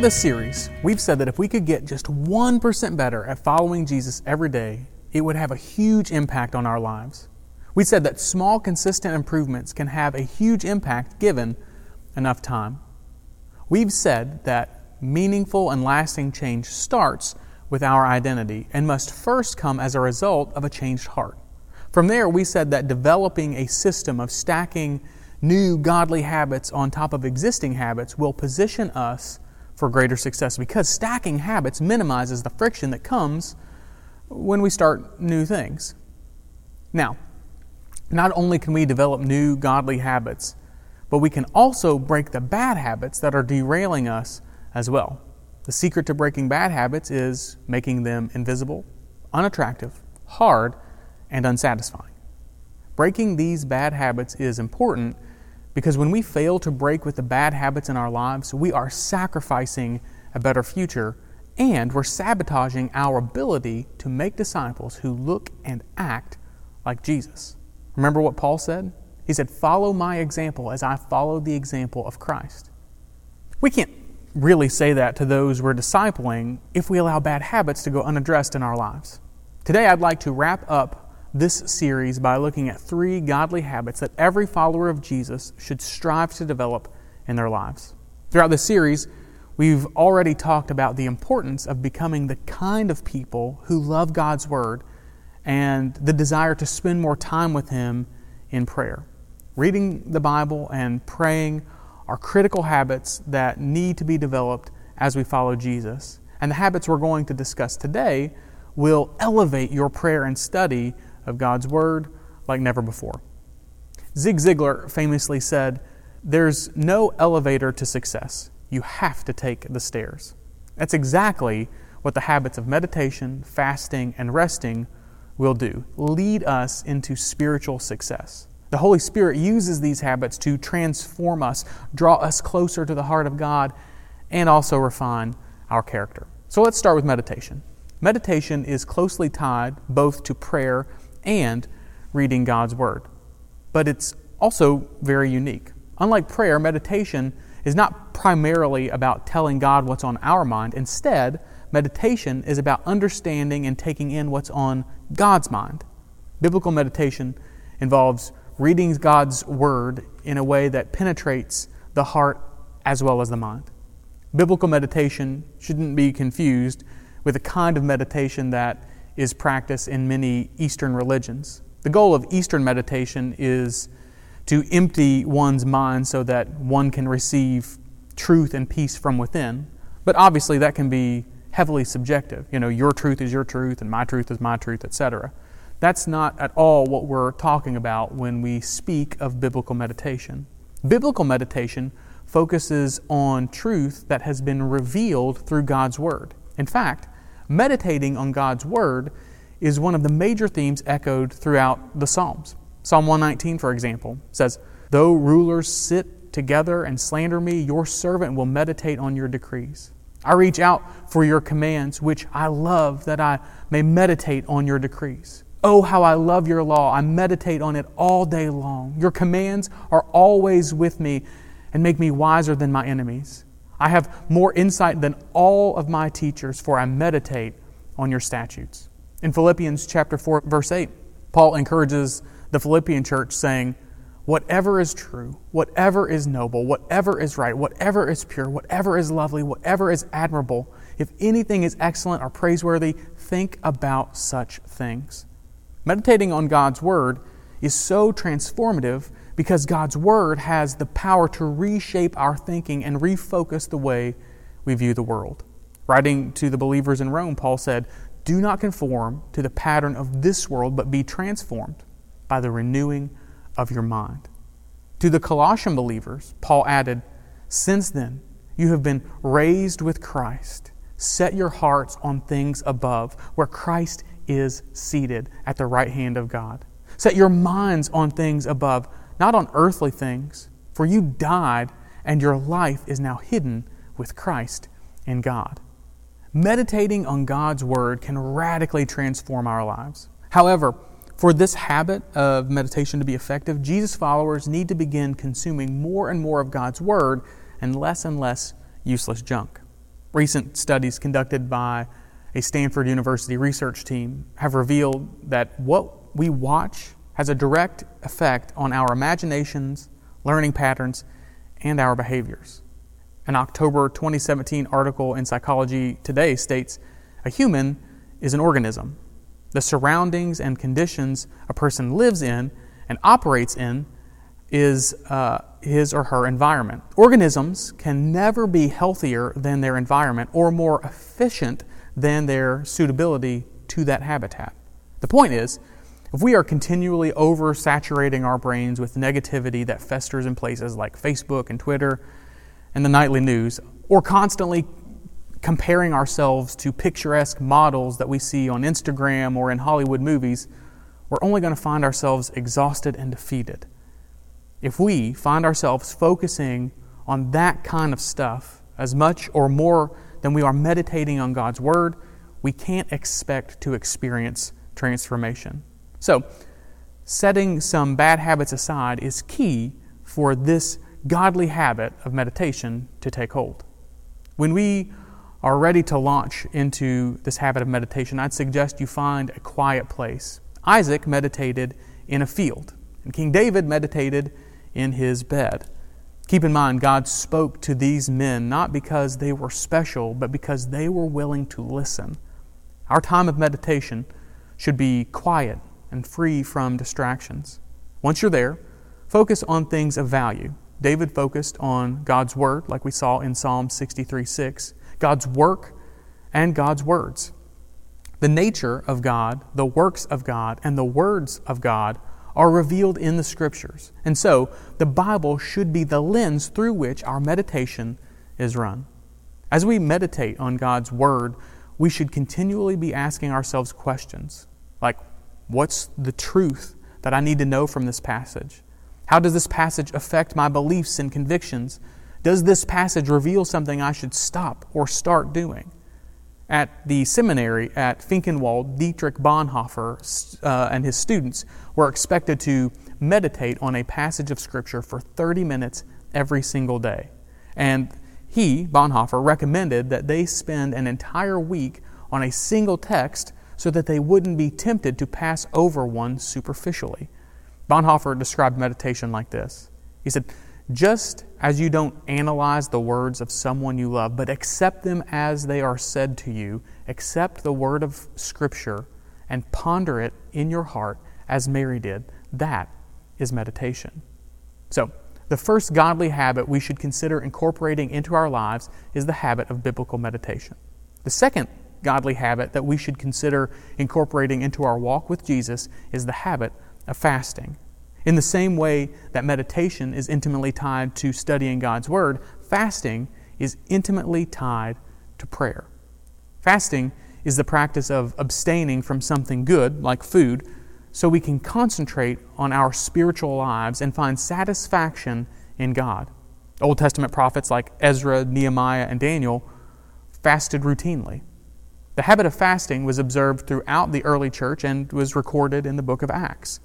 Throughout this series, we've said that if we could get just 1% better at following Jesus every day, it would have a huge impact on our lives. We said that small, consistent improvements can have a huge impact given enough time. We've said that meaningful and lasting change starts with our identity and must first come as a result of a changed heart. From there, we said that developing a system of stacking new godly habits on top of existing habits will position us for greater success because stacking habits minimizes the friction that comes when we start new things. Now, not only can we develop new godly habits, but we can also break the bad habits that are derailing us as well. The secret to breaking bad habits is making them invisible, unattractive, hard, and unsatisfying. Breaking these bad habits is important because when we fail to break with the bad habits in our lives, we are sacrificing a better future and we're sabotaging our ability to make disciples who look and act like Jesus. Remember what Paul said? He said, Follow my example as I followed the example of Christ. We can't really say that to those we're discipling if we allow bad habits to go unaddressed in our lives. Today, I'd like to wrap up this series by looking at three godly habits that every follower of Jesus should strive to develop in their lives. Throughout this series, we've already talked about the importance of becoming the kind of people who love God's Word and the desire to spend more time with Him in prayer. Reading the Bible and praying are critical habits that need to be developed as we follow Jesus. And the habits we're going to discuss today will elevate your prayer and study of God's Word like never before. Zig Ziglar famously said, There's no elevator to success. You have to take the stairs. That's exactly what the habits of meditation, fasting, and resting will do lead us into spiritual success. The Holy Spirit uses these habits to transform us, draw us closer to the heart of God, and also refine our character. So let's start with meditation. Meditation is closely tied both to prayer and reading God's Word. But it's also very unique. Unlike prayer, meditation is not primarily about telling God what's on our mind. Instead, meditation is about understanding and taking in what's on God's mind. Biblical meditation involves reading God's Word in a way that penetrates the heart as well as the mind. Biblical meditation shouldn't be confused with a kind of meditation that is practiced in many Eastern religions. The goal of Eastern meditation is to empty one's mind so that one can receive truth and peace from within. But obviously, that can be heavily subjective. You know, your truth is your truth, and my truth is my truth, etc. That's not at all what we're talking about when we speak of biblical meditation. Biblical meditation focuses on truth that has been revealed through God's Word. In fact, meditating on God's Word is one of the major themes echoed throughout the Psalms. Psalm 119, for example, says, Though rulers sit together and slander me, your servant will meditate on your decrees. I reach out for your commands, which I love, that I may meditate on your decrees. Oh, how I love your law. I meditate on it all day long. Your commands are always with me and make me wiser than my enemies. I have more insight than all of my teachers, for I meditate on your statutes. In Philippians chapter 4, verse 8, Paul encourages the Philippian church, saying, Whatever is true, whatever is noble, whatever is right, whatever is pure, whatever is lovely, whatever is admirable, if anything is excellent or praiseworthy, think about such things. Meditating on God's Word is so transformative because God's Word has the power to reshape our thinking and refocus the way we view the world. Writing to the believers in Rome, Paul said, Do not conform to the pattern of this world, but be transformed by the renewing of your mind. To the Colossian believers, Paul added, Since then, you have been raised with Christ. Set your hearts on things above, where Christ is seated at the right hand of God. Set your minds on things above not on earthly things, for you died, and your life is now hidden with Christ in God. Meditating on God's Word can radically transform our lives. However, for this habit of meditation to be effective, Jesus followers need to begin consuming more and more of God's Word and less and less useless junk. Recent studies conducted by a Stanford University research team have revealed that what we watch has a direct effect on our imaginations, learning patterns, and our behaviors. An October 2017 article in Psychology Today states a human is an organism. The surroundings and conditions a person lives in and operates in is uh, his or her environment. Organisms can never be healthier than their environment or more efficient than their suitability to that habitat. The point is, if we are continually oversaturating our brains with negativity that festers in places like Facebook and Twitter and the nightly news, or constantly comparing ourselves to picturesque models that we see on Instagram or in Hollywood movies, we're only going to find ourselves exhausted and defeated. If we find ourselves focusing on that kind of stuff as much or more than we are meditating on God's Word, we can't expect to experience transformation. So, setting some bad habits aside is key for this godly habit of meditation to take hold. When we are ready to launch into this habit of meditation, I'd suggest you find a quiet place. Isaac meditated in a field, and King David meditated in his bed. Keep in mind, God spoke to these men not because they were special, but because they were willing to listen. Our time of meditation should be quiet and free from distractions. Once you're there, focus on things of value. David focused on God's Word, like we saw in Psalm 63 6, God's work, and God's words. The nature of God, the works of God, and the words of God are revealed in the Scriptures. And so, the Bible should be the lens through which our meditation is run. As we meditate on God's Word, we should continually be asking ourselves questions like, What's the truth that I need to know from this passage? How does this passage affect my beliefs and convictions? Does this passage reveal something I should stop or start doing? At the seminary at Finkenwalde, Dietrich Bonhoeffer uh, and his students were expected to meditate on a passage of Scripture for 30 minutes every single day. And he, Bonhoeffer, recommended that they spend an entire week on a single text so that they wouldn't be tempted to pass over one superficially. Bonhoeffer described meditation like this He said, Just as you don't analyze the words of someone you love, but accept them as they are said to you, accept the word of Scripture and ponder it in your heart as Mary did. That is meditation. So, the first godly habit we should consider incorporating into our lives is the habit of biblical meditation. The second godly habit that we should consider incorporating into our walk with Jesus is the habit of fasting. In the same way that meditation is intimately tied to studying God's Word, fasting is intimately tied to prayer. Fasting is the practice of abstaining from something good, like food, so we can concentrate on our spiritual lives and find satisfaction in God. Old Testament prophets like Ezra, Nehemiah, and Daniel fasted routinely. The habit of fasting was observed throughout the early church and was recorded in the book of Acts.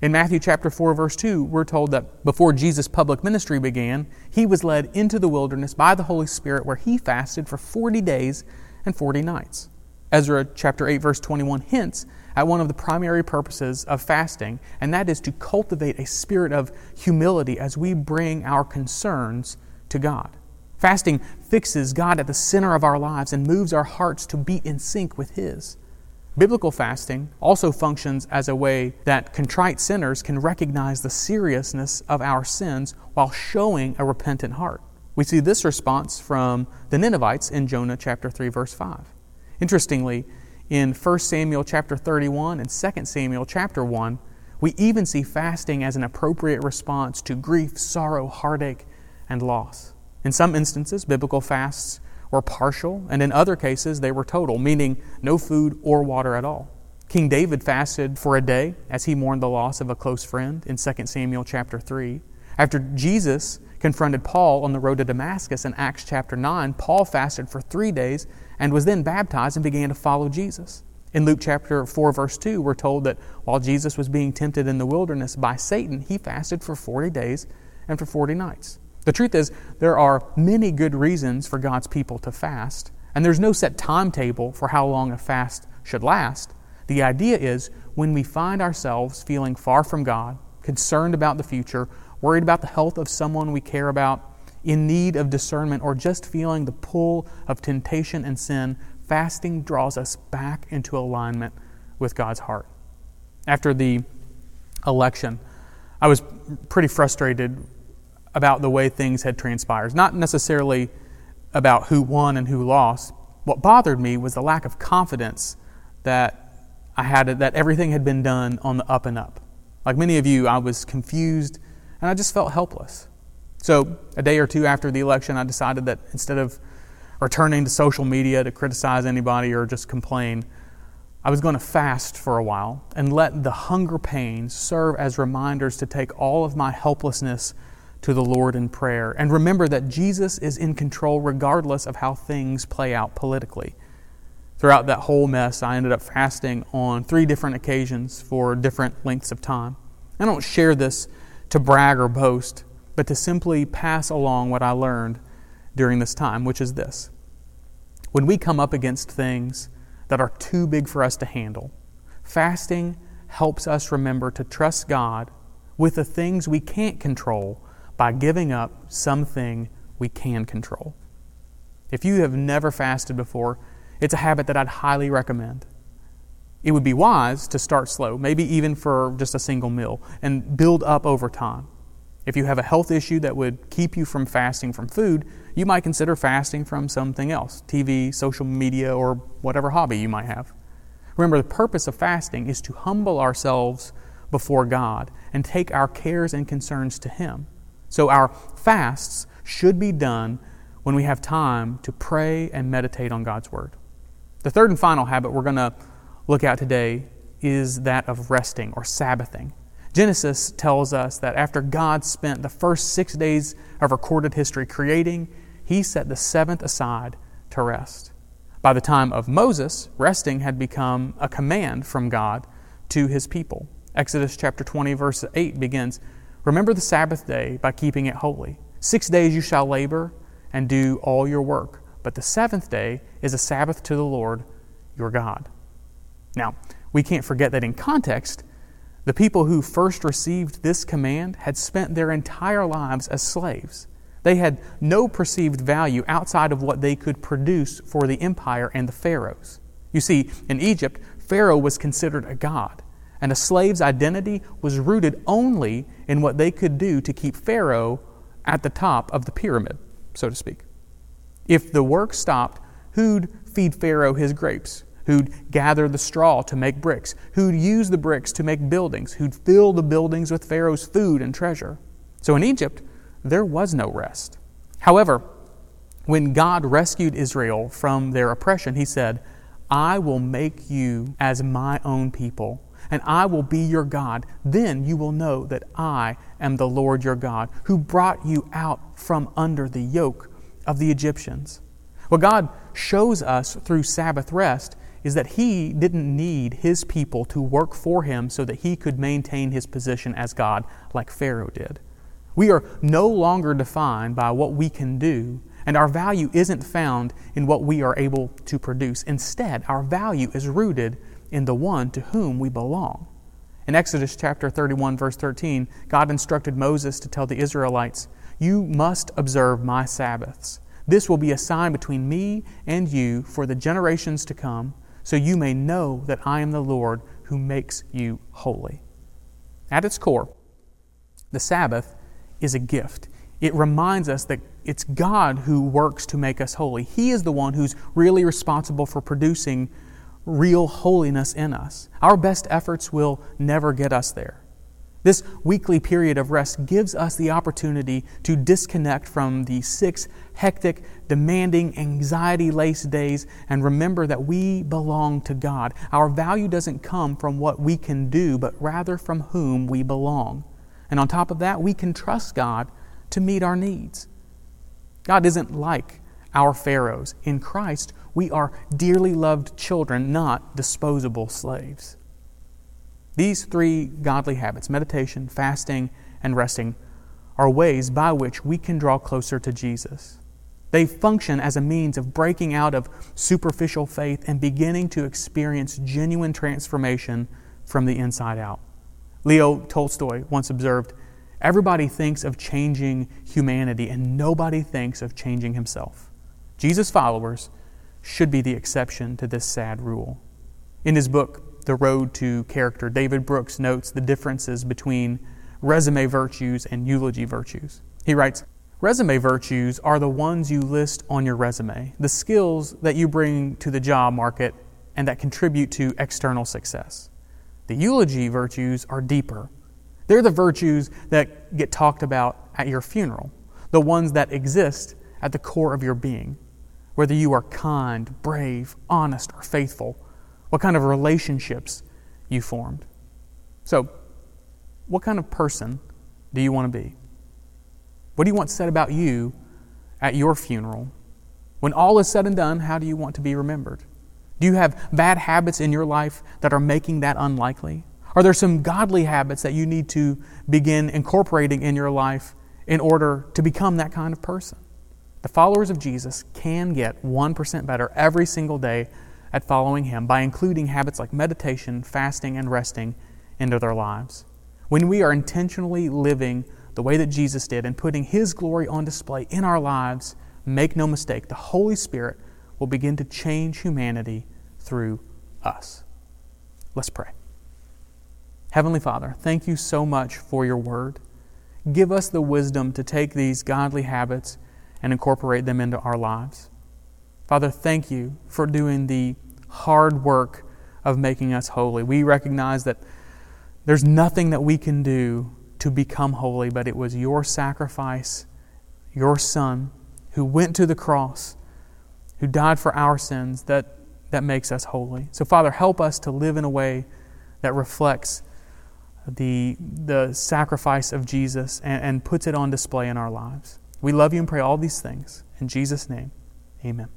In Matthew chapter 4 verse 2, we're told that before Jesus' public ministry began, he was led into the wilderness by the Holy Spirit where he fasted for 40 days and 40 nights. Ezra chapter 8 verse 21 hints at one of the primary purposes of fasting, and that is to cultivate a spirit of humility as we bring our concerns to God. Fasting fixes God at the center of our lives and moves our hearts to be in sync with His. Biblical fasting also functions as a way that contrite sinners can recognize the seriousness of our sins while showing a repentant heart. We see this response from the Ninevites in Jonah chapter 3 verse 5. Interestingly, in 1 Samuel chapter 31 and 2 Samuel chapter 1, we even see fasting as an appropriate response to grief, sorrow, heartache, and loss. In some instances, biblical fasts were partial, and in other cases, they were total, meaning no food or water at all. King David fasted for a day as he mourned the loss of a close friend in 2 Samuel chapter 3. After Jesus confronted Paul on the road to Damascus in Acts chapter 9, Paul fasted for three days and was then baptized and began to follow Jesus. In Luke chapter 4, verse 2, we're told that while Jesus was being tempted in the wilderness by Satan, he fasted for 40 days and for 40 nights. The truth is, there are many good reasons for God's people to fast, and there's no set timetable for how long a fast should last. The idea is when we find ourselves feeling far from God, concerned about the future, worried about the health of someone we care about, in need of discernment, or just feeling the pull of temptation and sin, fasting draws us back into alignment with God's heart. After the election, I was pretty frustrated about the way things had transpired. Not necessarily about who won and who lost. What bothered me was the lack of confidence that I had that everything had been done on the up and up. Like many of you, I was confused and I just felt helpless. So, a day or two after the election, I decided that instead of returning to social media to criticize anybody or just complain, I was going to fast for a while and let the hunger pains serve as reminders to take all of my helplessness to the Lord in prayer and remember that Jesus is in control regardless of how things play out politically. Throughout that whole mess, I ended up fasting on three different occasions for different lengths of time. I don't share this to brag or boast, but to simply pass along what I learned during this time, which is this. When we come up against things that are too big for us to handle, fasting helps us remember to trust God with the things we can't control by giving up something we can control. If you have never fasted before, it's a habit that I'd highly recommend. It would be wise to start slow, maybe even for just a single meal, and build up over time. If you have a health issue that would keep you from fasting from food, you might consider fasting from something else TV, social media, or whatever hobby you might have. Remember, the purpose of fasting is to humble ourselves before God and take our cares and concerns to Him. So, our fasts should be done when we have time to pray and meditate on God's Word. The third and final habit we're going to look at today is that of resting or Sabbathing. Genesis tells us that after God spent the first six days of recorded history creating, he set the seventh aside to rest. By the time of Moses, resting had become a command from God to his people. Exodus chapter 20, verse 8 begins Remember the Sabbath day by keeping it holy. Six days you shall labor and do all your work, but the seventh day is a Sabbath to the Lord your God. Now, we can't forget that in context, the people who first received this command had spent their entire lives as slaves. They had no perceived value outside of what they could produce for the empire and the pharaohs. You see, in Egypt, Pharaoh was considered a god, and a slave's identity was rooted only in what they could do to keep Pharaoh at the top of the pyramid, so to speak. If the work stopped, who'd feed Pharaoh his grapes? who'd gather the straw to make bricks, who'd use the bricks to make buildings, who'd fill the buildings with Pharaoh's food and treasure. So in Egypt, there was no rest. However, when God rescued Israel from their oppression, he said, I will make you as my own people, and I will be your God. Then you will know that I am the Lord your God, who brought you out from under the yoke of the Egyptians. What God shows us through Sabbath rest is that he didn't need his people to work for him so that he could maintain his position as God like Pharaoh did. We are no longer defined by what we can do, and our value isn't found in what we are able to produce. Instead, our value is rooted in the one to whom we belong. In Exodus chapter 31, verse 13, God instructed Moses to tell the Israelites, You must observe my Sabbaths. This will be a sign between me and you for the generations to come so you may know that I am the Lord who makes you holy. At its core, the Sabbath is a gift. It reminds us that it's God who works to make us holy. He is the one who's really responsible for producing real holiness in us. Our best efforts will never get us there. This weekly period of rest gives us the opportunity to disconnect from the six hectic, demanding, anxiety laced days and remember that we belong to God. Our value doesn't come from what we can do, but rather from whom we belong. And on top of that, we can trust God to meet our needs. God isn't like our Pharaohs. In Christ, we are dearly loved children, not disposable slaves. These three godly habits meditation, fasting, and resting are ways by which we can draw closer to Jesus. They function as a means of breaking out of superficial faith and beginning to experience genuine transformation from the inside out. Leo Tolstoy once observed Everybody thinks of changing humanity, and nobody thinks of changing himself. Jesus' followers should be the exception to this sad rule. In his book, The Road to Character, David Brooks notes the differences between resume virtues and eulogy virtues. He writes, Resume virtues are the ones you list on your resume, the skills that you bring to the job market and that contribute to external success. The eulogy virtues are deeper. They're the virtues that get talked about at your funeral, the ones that exist at the core of your being. Whether you are kind, brave, honest, or faithful, what kind of relationships you formed. So, what kind of person do you want to be? What do you want said about you at your funeral? When all is said and done, how do you want to be remembered? Do you have bad habits in your life that are making that unlikely? Are there some godly habits that you need to begin incorporating in your life in order to become that kind of person? The followers of Jesus can get 1% better every single day at following Him by including habits like meditation, fasting, and resting into their lives. When we are intentionally living the way that Jesus did and putting His glory on display in our lives, make no mistake, the Holy Spirit will begin to change humanity through us. Let's pray. Heavenly Father, thank you so much for your word. Give us the wisdom to take these godly habits and incorporate them into our lives. Father, thank you for doing the hard work of making us holy. We recognize that there's nothing that we can do to become holy, but it was your sacrifice, your Son, who went to the cross, who died for our sins, that, that makes us holy. So, Father, help us to live in a way that reflects the, the sacrifice of Jesus and, and puts it on display in our lives. We love you and pray all these things. In Jesus' name, amen.